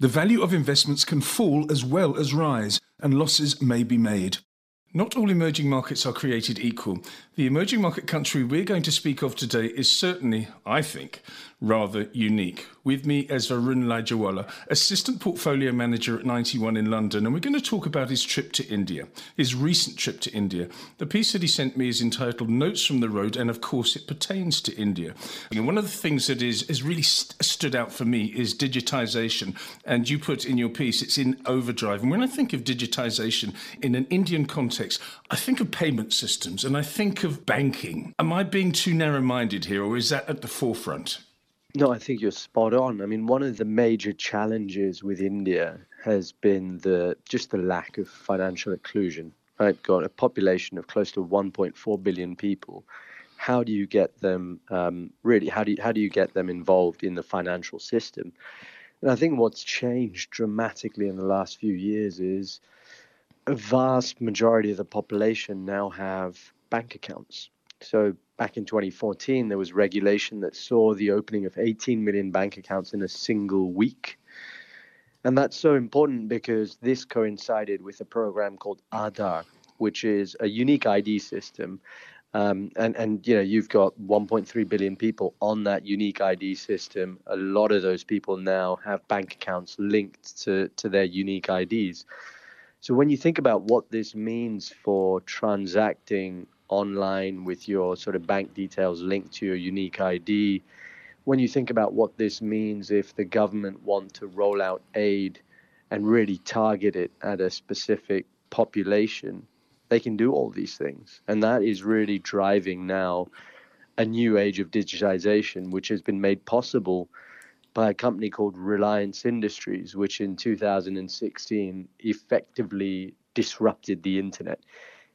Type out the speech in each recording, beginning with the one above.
The value of investments can fall as well as rise, and losses may be made. Not all emerging markets are created equal. The emerging market country we're going to speak of today is certainly, I think, rather unique. With me is Varun Laijawalla, Assistant Portfolio Manager at 91 in London, and we're going to talk about his trip to India, his recent trip to India. The piece that he sent me is entitled Notes from the Road, and of course it pertains to India. And one of the things that is, has really st- stood out for me is digitization. And you put in your piece, it's in overdrive. And when I think of digitization in an Indian context, I think of payment systems and I think of banking. Am I being too narrow minded here, or is that at the forefront? No, I think you're spot on. I mean, one of the major challenges with India has been the just the lack of financial inclusion. Right, got a population of close to 1.4 billion people. How do you get them um, really? How do you, how do you get them involved in the financial system? And I think what's changed dramatically in the last few years is a vast majority of the population now have bank accounts. So back in 2014, there was regulation that saw the opening of 18 million bank accounts in a single week. And that's so important because this coincided with a program called Aadhaar, which is a unique ID system. Um, and, and you know you've got 1.3 billion people on that unique ID system. A lot of those people now have bank accounts linked to, to their unique IDs. So when you think about what this means for transacting online with your sort of bank details linked to your unique ID. When you think about what this means if the government want to roll out aid and really target it at a specific population, they can do all these things. And that is really driving now a new age of digitization, which has been made possible by a company called Reliance Industries, which in 2016 effectively disrupted the internet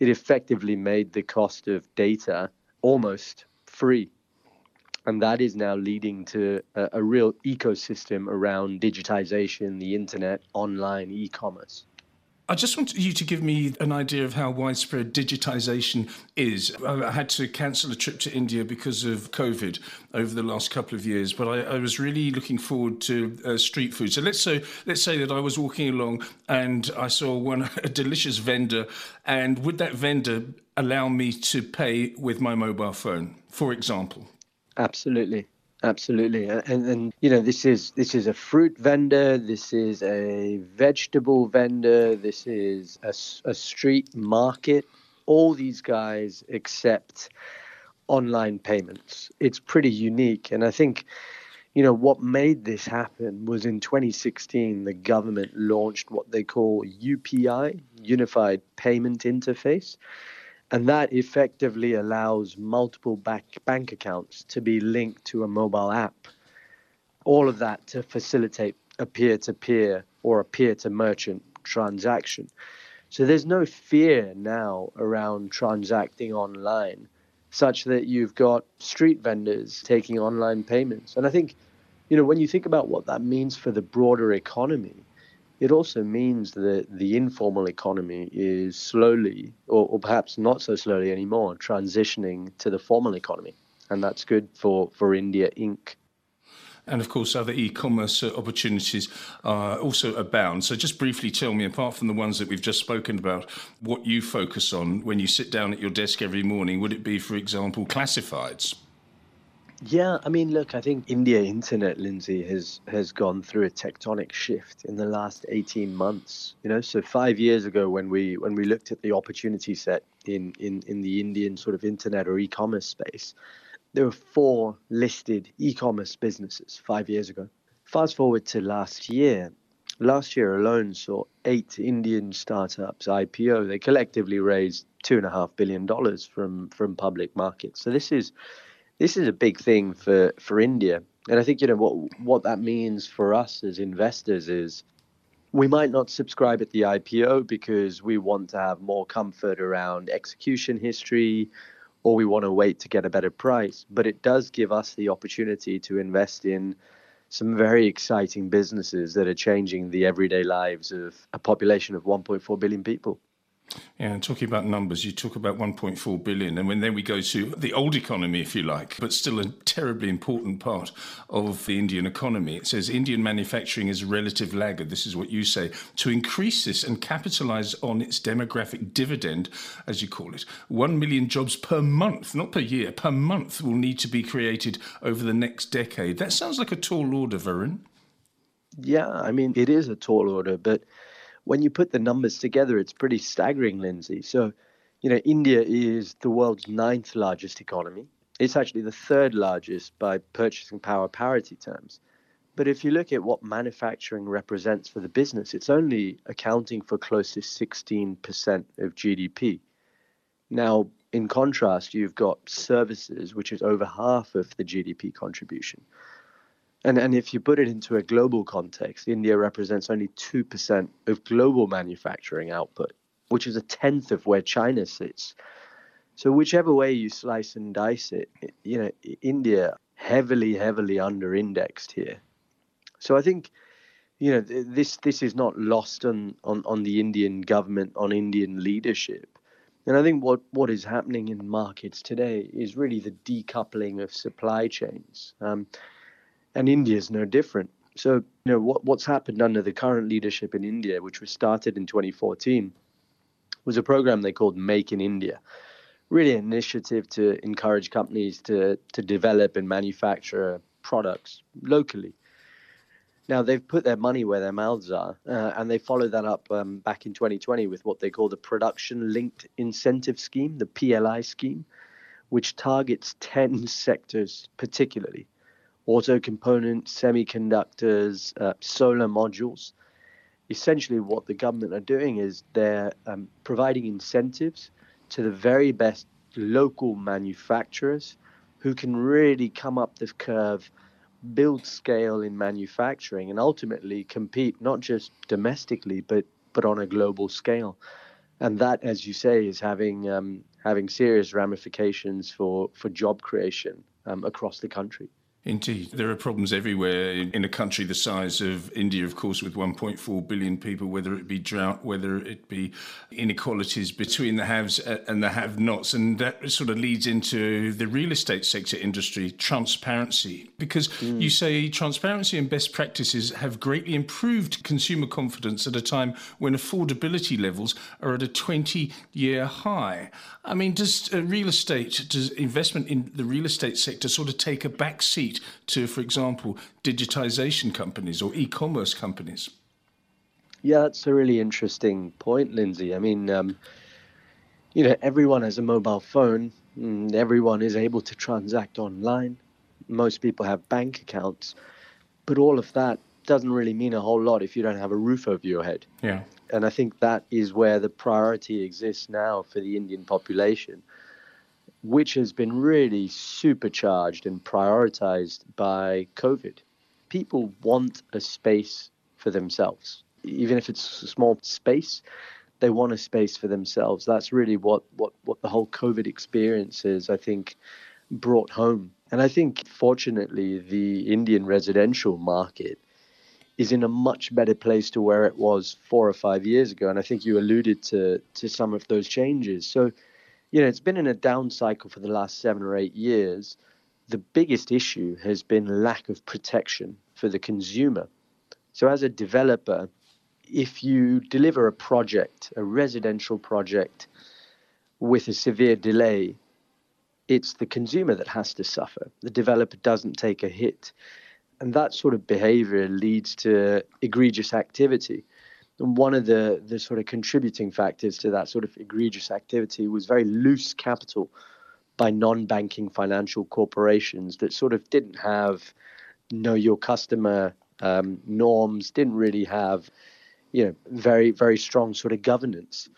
it effectively made the cost of data almost free. And that is now leading to a, a real ecosystem around digitization, the internet, online e commerce. I just want you to give me an idea of how widespread digitization is. I had to cancel a trip to India because of COVID over the last couple of years, but I, I was really looking forward to uh, street food. So let's say let's say that I was walking along and I saw one a delicious vendor, and would that vendor allow me to pay with my mobile phone, for example? Absolutely. Absolutely, and and you know this is this is a fruit vendor, this is a vegetable vendor, this is a, a street market. All these guys accept online payments. It's pretty unique, and I think you know what made this happen was in 2016 the government launched what they call UPI, Unified Payment Interface and that effectively allows multiple back bank accounts to be linked to a mobile app. All of that to facilitate a peer to peer or a peer to merchant transaction. So there's no fear now around transacting online, such that you've got street vendors taking online payments. And I think, you know, when you think about what that means for the broader economy, it also means that the informal economy is slowly, or, or, perhaps not so slowly anymore, transitioning to the formal economy. And that's good for, for India Inc. And of course, other e commerce opportunities uh, also abound. So, just briefly tell me, apart from the ones that we've just spoken about, what you focus on when you sit down at your desk every morning. Would it be, for example, classifieds? Yeah, I mean, look, I think India internet, Lindsay, has has gone through a tectonic shift in the last 18 months. You know, so five years ago, when we when we looked at the opportunity set in in in the Indian sort of internet or e-commerce space, there were four listed e-commerce businesses five years ago. Fast forward to last year. Last year alone saw eight Indian startups IPO. They collectively raised two and a half billion dollars from from public markets. So this is this is a big thing for for India, and I think you know what what that means for us as investors is we might not subscribe at the IPO because we want to have more comfort around execution history or we want to wait to get a better price. But it does give us the opportunity to invest in some very exciting businesses that are changing the everyday lives of a population of 1.4 billion people. Yeah, and talking about numbers, you talk about 1.4 billion, and when then we go to the old economy, if you like, but still a terribly important part of the Indian economy. It says Indian manufacturing is a relative laggard. This is what you say. To increase this and capitalize on its demographic dividend, as you call it, 1 million jobs per month, not per year, per month will need to be created over the next decade. That sounds like a tall order, Varun. Yeah, I mean, it is a tall order, but when you put the numbers together, it's pretty staggering, Lindsay. So, you know, India is the world's ninth largest economy. It's actually the third largest by purchasing power parity terms. But if you look at what manufacturing represents for the business, it's only accounting for close to 16% of GDP. Now, in contrast, you've got services, which is over half of the GDP contribution. And, and if you put it into a global context, India represents only 2% of global manufacturing output, which is a tenth of where China sits. So whichever way you slice and dice it, you know, India heavily, heavily under indexed here. So I think, you know, this this is not lost on, on, on the Indian government, on Indian leadership. And I think what, what is happening in markets today is really the decoupling of supply chains. Um, and India is no different. So, you know, what, what's happened under the current leadership in India, which was started in 2014, was a program they called Make in India. Really, an initiative to encourage companies to, to develop and manufacture products locally. Now, they've put their money where their mouths are, uh, and they followed that up um, back in 2020 with what they call the Production Linked Incentive Scheme, the PLI scheme, which targets 10 sectors particularly auto components, semiconductors, uh, solar modules. Essentially, what the government are doing is they're um, providing incentives to the very best local manufacturers who can really come up the curve, build scale in manufacturing, and ultimately compete not just domestically but but on a global scale. And that, as you say, is having um, having serious ramifications for for job creation um, across the country. Indeed. There are problems everywhere in a country the size of India, of course, with 1.4 billion people, whether it be drought, whether it be inequalities between the haves and the have nots. And that sort of leads into the real estate sector industry, transparency. Because mm. you say transparency and best practices have greatly improved consumer confidence at a time when affordability levels are at a 20 year high. I mean, does uh, real estate, does investment in the real estate sector sort of take a back seat? To, for example, digitization companies or e commerce companies? Yeah, that's a really interesting point, Lindsay. I mean, um, you know, everyone has a mobile phone, and everyone is able to transact online. Most people have bank accounts, but all of that doesn't really mean a whole lot if you don't have a roof over your head. Yeah. And I think that is where the priority exists now for the Indian population which has been really supercharged and prioritized by COVID. People want a space for themselves, even if it's a small space. They want a space for themselves. That's really what, what, what the whole COVID experience is, I think, brought home. And I think, fortunately, the Indian residential market is in a much better place to where it was four or five years ago. And I think you alluded to, to some of those changes. So you know, it's been in a down cycle for the last seven or eight years. The biggest issue has been lack of protection for the consumer. So, as a developer, if you deliver a project, a residential project, with a severe delay, it's the consumer that has to suffer. The developer doesn't take a hit. And that sort of behavior leads to egregious activity. And one of the, the sort of contributing factors to that sort of egregious activity was very loose capital by non banking financial corporations that sort of didn't have know your customer um, norms, didn't really have you know very very strong sort of governance.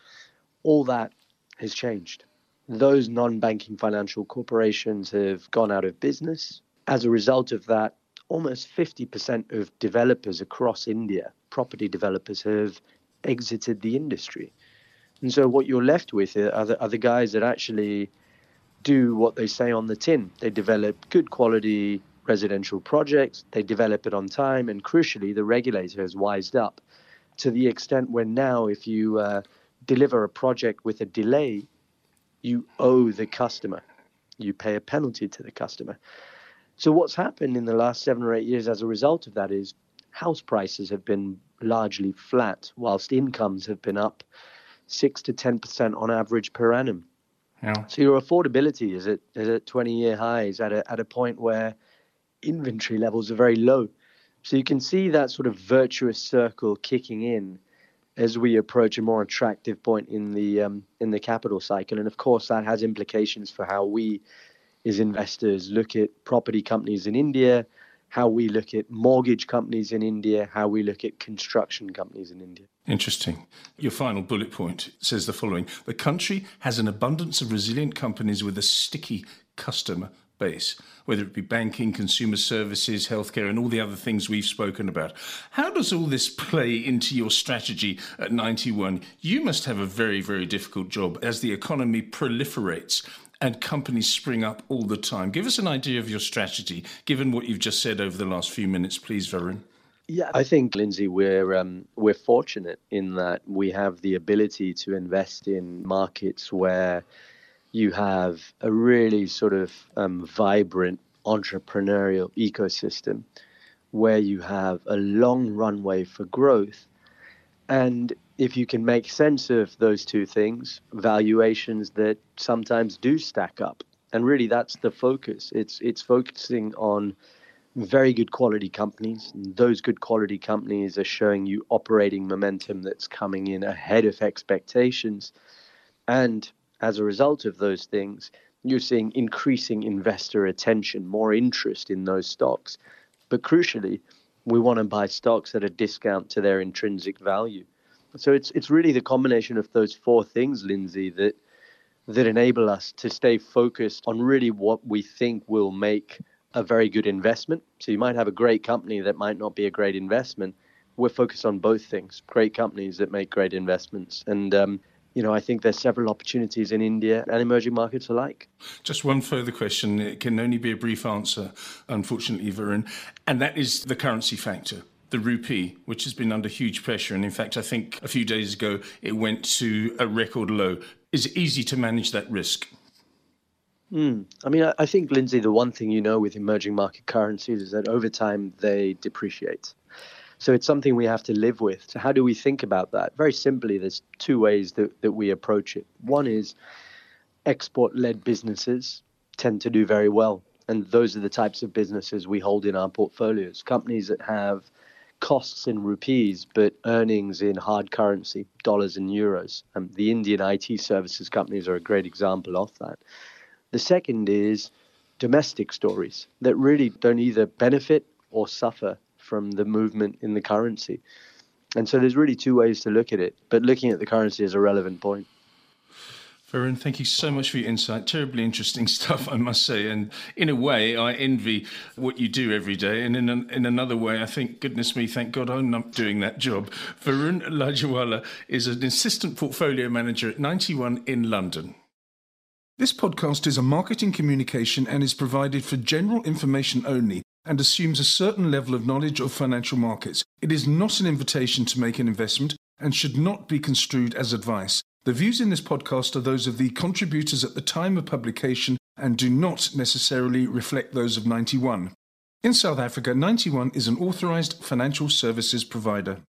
All that has changed. Those non-banking financial corporations have gone out of business. As a result of that, almost 50% of developers across India, property developers, have exited the industry. And so what you're left with are the, are the guys that actually do what they say on the tin. They develop good quality residential projects, they develop it on time, and crucially, the regulator has wised up to the extent where now, if you uh, deliver a project with a delay, you owe the customer. You pay a penalty to the customer. So, what's happened in the last seven or eight years as a result of that is house prices have been largely flat, whilst incomes have been up six to 10% on average per annum. Yeah. So, your affordability is at, is at 20 year highs at a, at a point where inventory levels are very low. So, you can see that sort of virtuous circle kicking in as we approach a more attractive point in the um, in the capital cycle, and of course that has implications for how we, as investors, look at property companies in India, how we look at mortgage companies in India, how we look at construction companies in India. Interesting. Your final bullet point says the following The country has an abundance of resilient companies with a sticky customer base, whether it be banking, consumer services, healthcare, and all the other things we've spoken about. How does all this play into your strategy at 91? You must have a very, very difficult job as the economy proliferates and companies spring up all the time. Give us an idea of your strategy, given what you've just said over the last few minutes, please, Varun. Yeah, I think Lindsay, we're um, we're fortunate in that we have the ability to invest in markets where you have a really sort of um, vibrant entrepreneurial ecosystem where you have a long runway for growth. And if you can make sense of those two things, valuations that sometimes do stack up. And really that's the focus. It's it's focusing on very good quality companies. Those good quality companies are showing you operating momentum that's coming in ahead of expectations. And as a result of those things, you're seeing increasing investor attention, more interest in those stocks. But crucially, we want to buy stocks at a discount to their intrinsic value. So it's it's really the combination of those four things, Lindsay, that that enable us to stay focused on really what we think will make a very good investment. So you might have a great company that might not be a great investment. We're focused on both things: great companies that make great investments, and um, you know, I think there's several opportunities in India and emerging markets alike. Just one further question. It can only be a brief answer, unfortunately, Varun, and that is the currency factor. The rupee, which has been under huge pressure, and in fact, I think a few days ago it went to a record low. Is it easy to manage that risk? Mm. I mean, I think, Lindsay, the one thing you know with emerging market currencies is that over time they depreciate. So it's something we have to live with. So how do we think about that? Very simply, there's two ways that, that we approach it. One is export-led businesses tend to do very well. And those are the types of businesses we hold in our portfolios. Companies that have costs in rupees but earnings in hard currency, dollars and euros. And the Indian IT services companies are a great example of that. The second is domestic stories that really don't either benefit or suffer from the movement in the currency. And so there's really two ways to look at it, but looking at the currency is a relevant point. Varun, thank you so much for your insight. Terribly interesting stuff, I must say. And in a way, I envy what you do every day. And in, an, in another way, I think, goodness me, thank God I'm not doing that job. Varun Laijawalla is an assistant portfolio manager at 91 in London. This podcast is a marketing communication and is provided for general information only and assumes a certain level of knowledge of financial markets. It is not an invitation to make an investment and should not be construed as advice. The views in this podcast are those of the contributors at the time of publication and do not necessarily reflect those of 91. In South Africa, 91 is an authorized financial services provider.